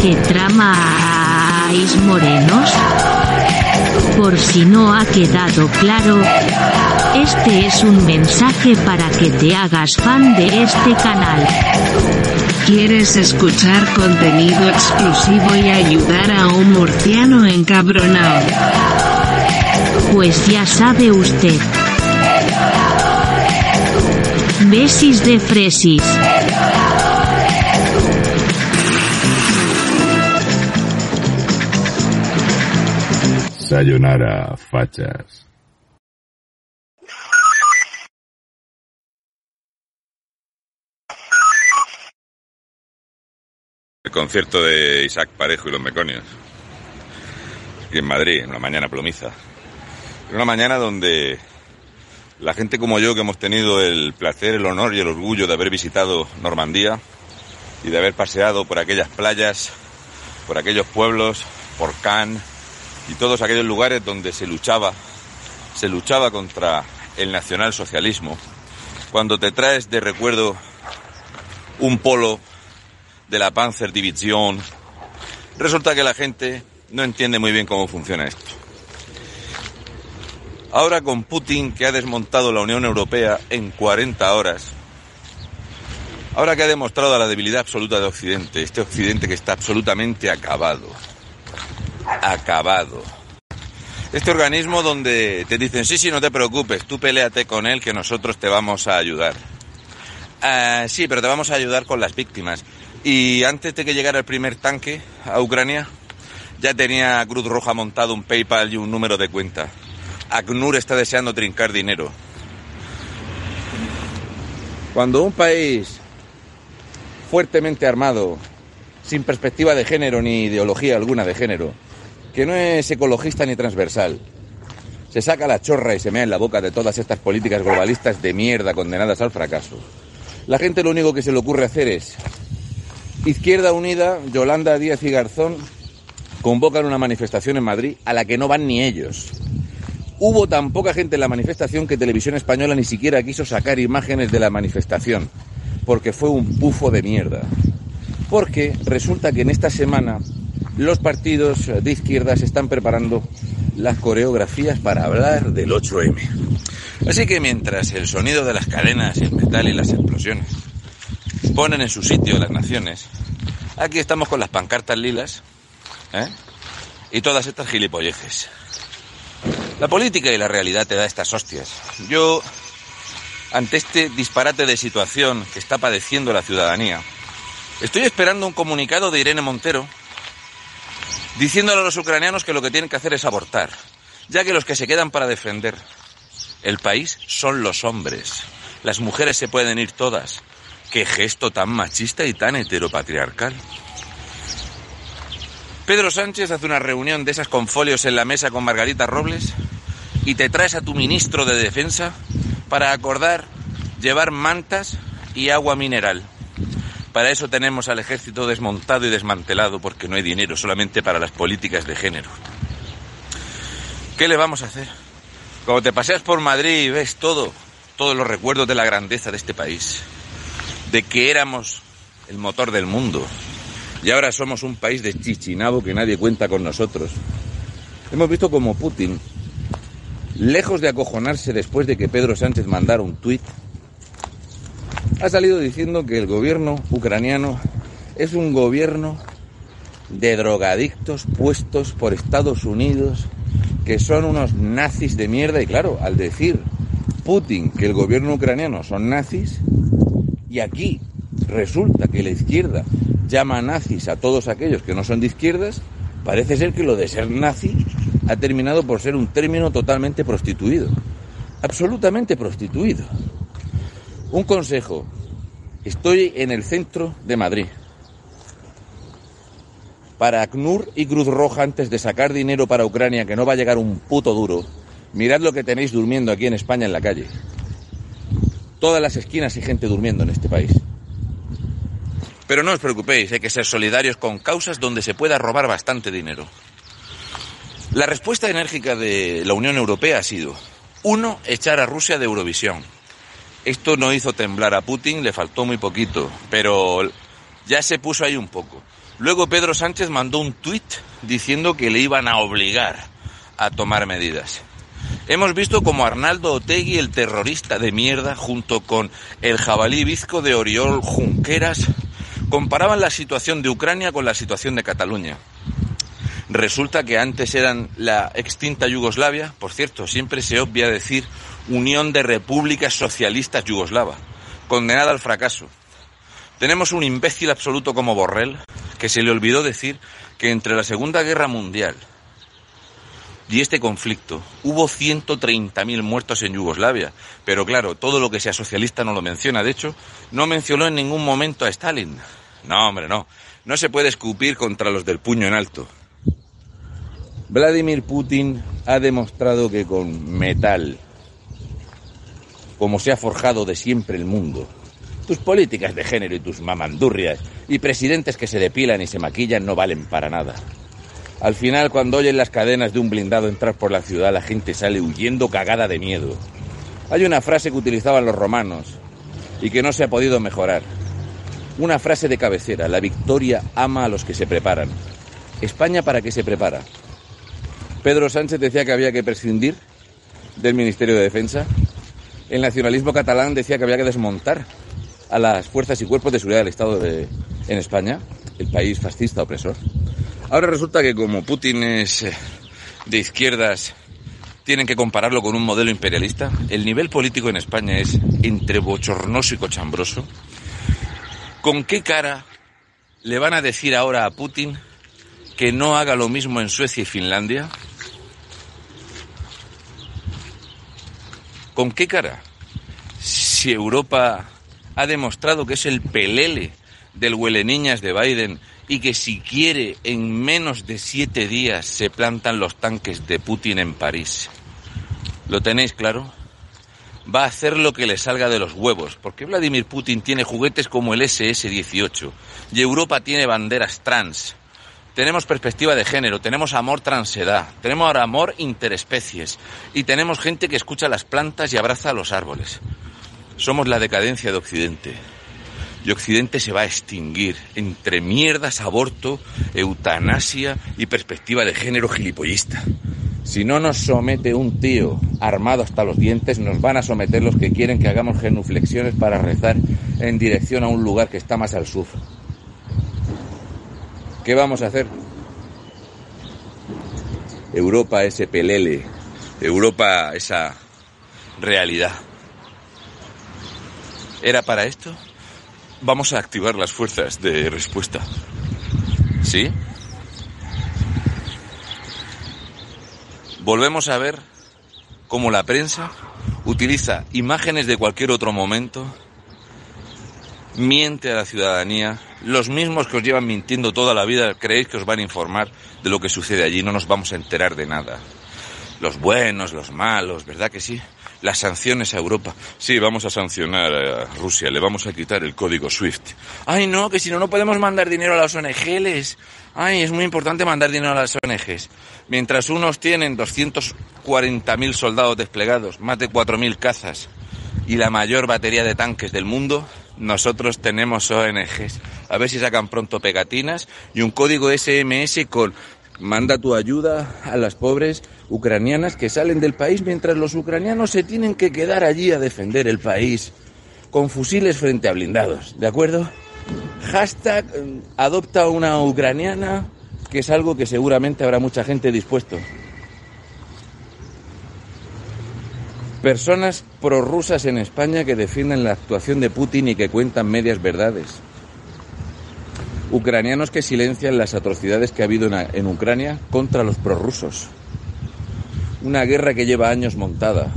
¿Qué tramáis morenos? Por si no ha quedado claro, este es un mensaje para que te hagas fan de este canal. ¿Quieres escuchar contenido exclusivo y ayudar a un murciano encabronado? Pues ya sabe usted. Besis de fresis. Sayonara, fachas. El concierto de Isaac Parejo y los Meconios. Aquí en Madrid, en una mañana plomiza. Una mañana donde la gente como yo, que hemos tenido el placer, el honor y el orgullo de haber visitado Normandía y de haber paseado por aquellas playas, por aquellos pueblos, por Cannes y todos aquellos lugares donde se luchaba, se luchaba contra el nacionalsocialismo, cuando te traes de recuerdo un polo de la Panzer Division, resulta que la gente no entiende muy bien cómo funciona esto. Ahora con Putin, que ha desmontado la Unión Europea en 40 horas, ahora que ha demostrado la debilidad absoluta de Occidente, este Occidente que está absolutamente acabado, acabado. Este organismo donde te dicen, sí, sí, no te preocupes, tú peleate con él que nosotros te vamos a ayudar. Ah, sí, pero te vamos a ayudar con las víctimas. Y antes de que llegara el primer tanque a Ucrania, ya tenía Cruz Roja montado un PayPal y un número de cuenta. ACNUR está deseando trincar dinero. Cuando un país fuertemente armado, sin perspectiva de género ni ideología alguna de género, que no es ecologista ni transversal, se saca la chorra y se mea en la boca de todas estas políticas globalistas de mierda condenadas al fracaso. La gente lo único que se le ocurre hacer es Izquierda Unida, Yolanda Díaz y Garzón convocan una manifestación en Madrid a la que no van ni ellos. Hubo tan poca gente en la manifestación que Televisión Española ni siquiera quiso sacar imágenes de la manifestación, porque fue un pufo de mierda. Porque resulta que en esta semana los partidos de izquierdas están preparando las coreografías para hablar del 8M. Así que mientras el sonido de las cadenas, el metal y las explosiones ponen en su sitio las naciones, aquí estamos con las pancartas lilas ¿eh? y todas estas gilipolleces. La política y la realidad te da estas hostias. Yo, ante este disparate de situación que está padeciendo la ciudadanía, estoy esperando un comunicado de Irene Montero diciéndole a los ucranianos que lo que tienen que hacer es abortar, ya que los que se quedan para defender el país son los hombres. Las mujeres se pueden ir todas. Qué gesto tan machista y tan heteropatriarcal. Pedro Sánchez hace una reunión de esas con folios en la mesa con Margarita Robles y te traes a tu ministro de Defensa para acordar llevar mantas y agua mineral. Para eso tenemos al ejército desmontado y desmantelado porque no hay dinero solamente para las políticas de género. ¿Qué le vamos a hacer? Cuando te paseas por Madrid y ves todo, todos los recuerdos de la grandeza de este país, de que éramos el motor del mundo y ahora somos un país de chichinabo que nadie cuenta con nosotros. Hemos visto como Putin, lejos de acojonarse después de que Pedro Sánchez mandara un tuit, ha salido diciendo que el gobierno ucraniano es un gobierno de drogadictos puestos por Estados Unidos, que son unos nazis de mierda. Y claro, al decir Putin que el gobierno ucraniano son nazis, y aquí resulta que la izquierda llama nazis a todos aquellos que no son de izquierdas, parece ser que lo de ser nazi ha terminado por ser un término totalmente prostituido. Absolutamente prostituido. Un consejo. Estoy en el centro de Madrid. Para ACNUR y Cruz Roja, antes de sacar dinero para Ucrania, que no va a llegar un puto duro, mirad lo que tenéis durmiendo aquí en España en la calle. Todas las esquinas hay gente durmiendo en este país. Pero no os preocupéis, hay que ser solidarios con causas donde se pueda robar bastante dinero. La respuesta enérgica de la Unión Europea ha sido, uno, echar a Rusia de Eurovisión. Esto no hizo temblar a Putin, le faltó muy poquito, pero ya se puso ahí un poco. Luego Pedro Sánchez mandó un tuit diciendo que le iban a obligar a tomar medidas. Hemos visto como Arnaldo Otegui, el terrorista de mierda, junto con el jabalí bizco de Oriol Junqueras, comparaban la situación de Ucrania con la situación de Cataluña. Resulta que antes eran la extinta Yugoslavia, por cierto, siempre se obvia decir Unión de Repúblicas Socialistas Yugoslava, condenada al fracaso. Tenemos un imbécil absoluto como Borrell, que se le olvidó decir que entre la Segunda Guerra Mundial y este conflicto hubo 130.000 muertos en Yugoslavia. Pero claro, todo lo que sea socialista no lo menciona. De hecho, no mencionó en ningún momento a Stalin. No, hombre, no. No se puede escupir contra los del puño en alto. Vladimir Putin ha demostrado que con metal, como se ha forjado de siempre el mundo, tus políticas de género y tus mamandurrias y presidentes que se depilan y se maquillan no valen para nada. Al final, cuando oyen las cadenas de un blindado entrar por la ciudad, la gente sale huyendo cagada de miedo. Hay una frase que utilizaban los romanos y que no se ha podido mejorar. Una frase de cabecera, la victoria ama a los que se preparan. España para qué se prepara. Pedro Sánchez decía que había que prescindir del Ministerio de Defensa. El nacionalismo catalán decía que había que desmontar a las fuerzas y cuerpos de seguridad del Estado de, en España, el país fascista opresor. Ahora resulta que como Putin es eh, de izquierdas, tienen que compararlo con un modelo imperialista. El nivel político en España es entre bochornoso y cochambroso. ¿Con qué cara le van a decir ahora a Putin que no haga lo mismo en Suecia y Finlandia? ¿Con qué cara? Si Europa ha demostrado que es el pelele del huele niñas de Biden y que si quiere en menos de siete días se plantan los tanques de Putin en París. ¿Lo tenéis claro? Va a hacer lo que le salga de los huevos, porque Vladimir Putin tiene juguetes como el SS-18 y Europa tiene banderas trans. Tenemos perspectiva de género, tenemos amor transedad, tenemos ahora amor interespecies y tenemos gente que escucha las plantas y abraza a los árboles. Somos la decadencia de Occidente. Y Occidente se va a extinguir entre mierdas, aborto, eutanasia y perspectiva de género gilipollista. Si no nos somete un tío armado hasta los dientes, nos van a someter los que quieren que hagamos genuflexiones para rezar en dirección a un lugar que está más al sur. ¿Qué vamos a hacer? Europa ese pelele, Europa esa realidad. ¿Era para esto? Vamos a activar las fuerzas de respuesta. ¿Sí? Volvemos a ver cómo la prensa utiliza imágenes de cualquier otro momento, miente a la ciudadanía, los mismos que os llevan mintiendo toda la vida creéis que os van a informar de lo que sucede allí, no nos vamos a enterar de nada. Los buenos, los malos, ¿verdad que sí? Las sanciones a Europa. Sí, vamos a sancionar a Rusia, le vamos a quitar el código SWIFT. Ay, no, que si no, no podemos mandar dinero a las ONGs. Ay, es muy importante mandar dinero a las ONGs. Mientras unos tienen 240.000 soldados desplegados, más de 4.000 cazas, y la mayor batería de tanques del mundo, nosotros tenemos ONGs. A ver si sacan pronto pegatinas y un código SMS con manda tu ayuda a las pobres ucranianas que salen del país mientras los ucranianos se tienen que quedar allí a defender el país con fusiles frente a blindados, ¿de acuerdo? Hashtag eh, adopta una ucraniana, que es algo que seguramente habrá mucha gente dispuesto. Personas prorrusas en España que defienden la actuación de Putin y que cuentan medias verdades. Ucranianos que silencian las atrocidades que ha habido en Ucrania contra los prorrusos. Una guerra que lleva años montada.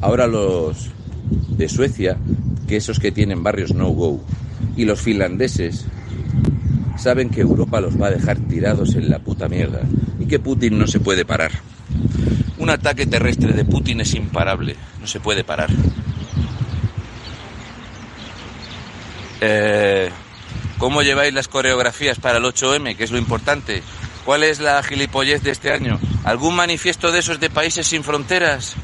Ahora los de Suecia, que esos que tienen barrios no-go, y los finlandeses saben que Europa los va a dejar tirados en la puta mierda y que Putin no se puede parar. Un ataque terrestre de Putin es imparable, no se puede parar. Eh, ¿Cómo lleváis las coreografías para el 8M, que es lo importante? ¿Cuál es la gilipollez de este año? ¿Algún manifiesto de esos de países sin fronteras?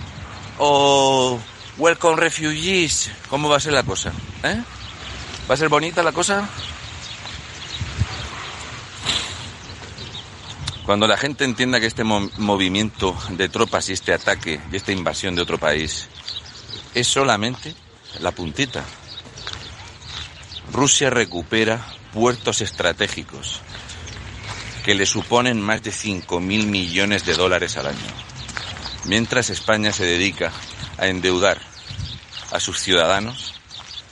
¿O Welcome Refugees? ¿Cómo va a ser la cosa? ¿Eh? ¿Va a ser bonita la cosa? Cuando la gente entienda que este movimiento de tropas y este ataque y esta invasión de otro país es solamente la puntita. Rusia recupera puertos estratégicos que le suponen más de 5.000 millones de dólares al año, mientras España se dedica a endeudar a sus ciudadanos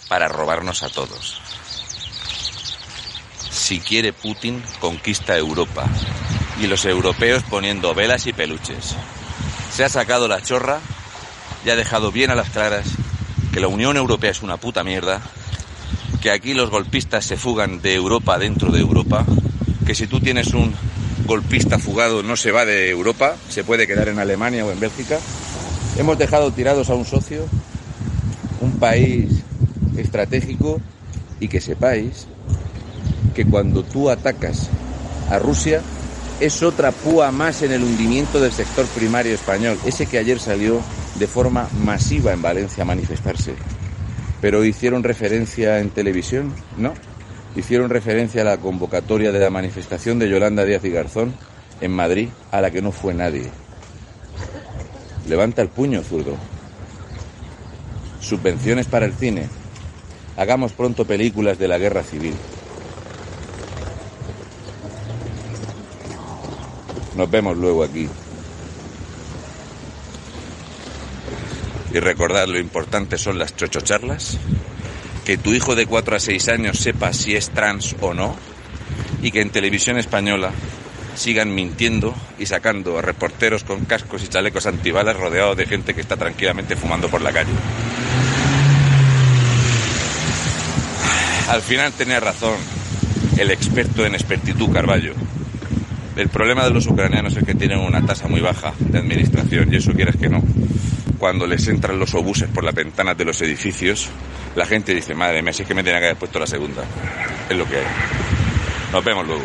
para robarnos a todos. Si quiere Putin, conquista Europa y los europeos poniendo velas y peluches. Se ha sacado la chorra y ha dejado bien a las claras que la Unión Europea es una puta mierda, que aquí los golpistas se fugan de Europa dentro de Europa que si tú tienes un golpista fugado no se va de Europa, se puede quedar en Alemania o en Bélgica. Hemos dejado tirados a un socio, un país estratégico y que sepáis que cuando tú atacas a Rusia es otra púa más en el hundimiento del sector primario español, ese que ayer salió de forma masiva en Valencia a manifestarse. Pero hicieron referencia en televisión, ¿no? hicieron referencia a la convocatoria de la manifestación de Yolanda Díaz y Garzón en Madrid, a la que no fue nadie. Levanta el puño, zurdo. Subvenciones para el cine. Hagamos pronto películas de la guerra civil. Nos vemos luego aquí. Y recordad lo importante son las chochocharlas que tu hijo de 4 a 6 años sepa si es trans o no y que en televisión española sigan mintiendo y sacando a reporteros con cascos y chalecos antibalas rodeados de gente que está tranquilamente fumando por la calle. Al final tenía razón el experto en expertitud Carballo. El problema de los ucranianos es que tienen una tasa muy baja de administración y eso quieras que no. Cuando les entran los obuses por las ventanas de los edificios, la gente dice, madre mía, si es que me tenía que haber puesto la segunda. Es lo que hay. Nos vemos luego.